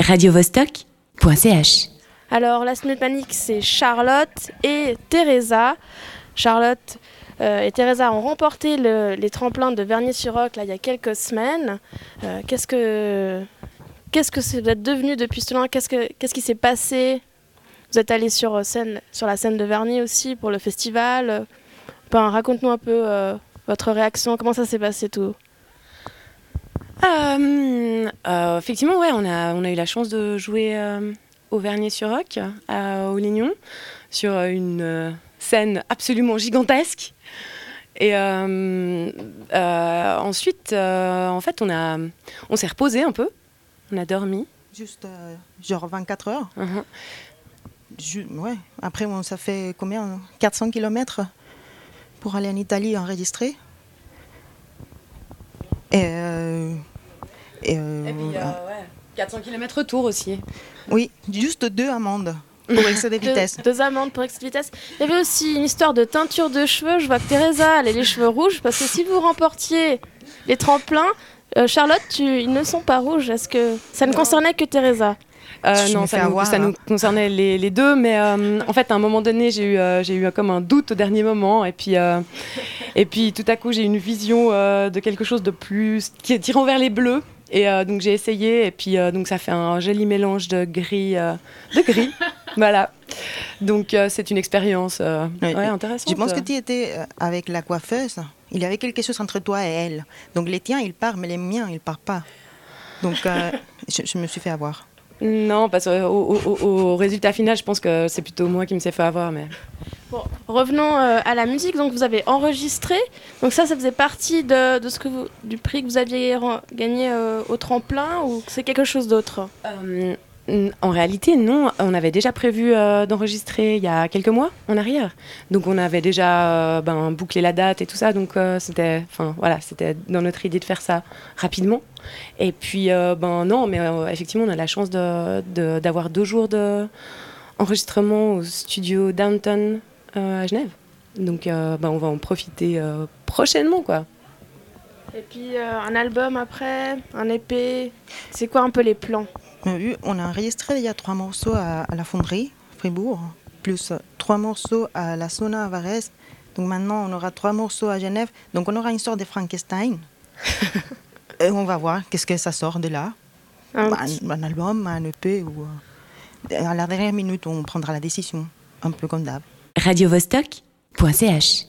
radiovostok.ch. Alors, la Minute Panique, c'est Charlotte et Teresa. Charlotte euh, et Teresa ont remporté le- les tremplins de Vernier-sur-Roc là, il y a quelques semaines. Euh, qu'est-ce que que vous êtes devenu depuis ce temps Qu'est-ce que qu'est-ce qui s'est passé? Vous êtes allé sur euh, scène, sur la scène de Vernier aussi pour le festival. Ben, raconte-nous un peu votre réaction. Comment ça s'est passé tout Euh, euh, effectivement, ouais, on a, on a eu la chance de jouer euh, au Vernier-sur-Roc, à Olignon, sur une scène absolument gigantesque. Et ensuite, en fait, on, a, on s'est reposé un peu, on a dormi. Juste genre 24 heures. Ouais. Après, on, ça fait combien? 400 km pour aller en Italie enregistrer. Et, euh, et, euh, Et puis, euh, ouais, 400 km retour aussi. oui, juste deux amendes pour excès de vitesse. deux amendes pour excès de vitesse. Il y avait aussi une histoire de teinture de cheveux. Je vois que Teresa, elle a les cheveux rouges parce que si vous remportiez les tremplins, euh, Charlotte, tu, ils ne sont pas rouges. Est-ce que ça ne concernait que Teresa? Euh, Je non, ça, nous, avoir, ça hein. nous concernait les, les deux, mais euh, en fait, à un moment donné, j'ai eu, euh, j'ai eu comme un doute au dernier moment, et puis, euh, et puis tout à coup, j'ai eu une vision euh, de quelque chose de plus qui est tirant vers les bleus, et euh, donc j'ai essayé, et puis euh, donc ça fait un joli mélange de gris, euh, de gris, voilà. Donc euh, c'est une expérience euh, Oui. ouais, intéressante. Je pense que tu étais avec la coiffeuse. Il y avait quelque chose entre toi et elle? Donc les tiens, ils partent, mais les miens, ils partent pas. Donc euh, je, je me suis fait avoir. Non, parce qu'au au, au- au résultat final, je pense que c'est plutôt moi qui me s'est fait avoir, mais. Revenons euh, à la musique. Donc vous avez enregistré. Donc ça, ça faisait partie de, ce que du prix que vous aviez gagné euh, au tremplin ou c'est quelque chose d'autre? Euh, en réalité, non. On avait déjà prévu d'enregistrer il y a quelques mois en arrière. Donc, on avait déjà ben, bouclé la date et tout ça. Donc, c'était, voilà, c'était dans notre idée de faire ça rapidement. Et puis, ben non, mais effectivement, on a la chance d'avoir deux jours de enregistrement au studio Downton à Genève. Donc, euh, ben, on va en profiter euh, prochainement, quoi. Et puis euh, un album après, un épée. C'est quoi un peu les plans? On a enregistré il y a trois morceaux à, à la fonderie, Fribourg, plus euh, trois morceaux à la Sona à Varese. Donc maintenant, on aura trois morceaux à Genève. Donc on aura une sorte de Frankenstein. Et on va voir qu'est-ce que ça sort de là. Un Bah, un, un album, un EP ou... euh, à la dernière minute, on prendra la décision, un peu comme d'hab. radiovostok.ch.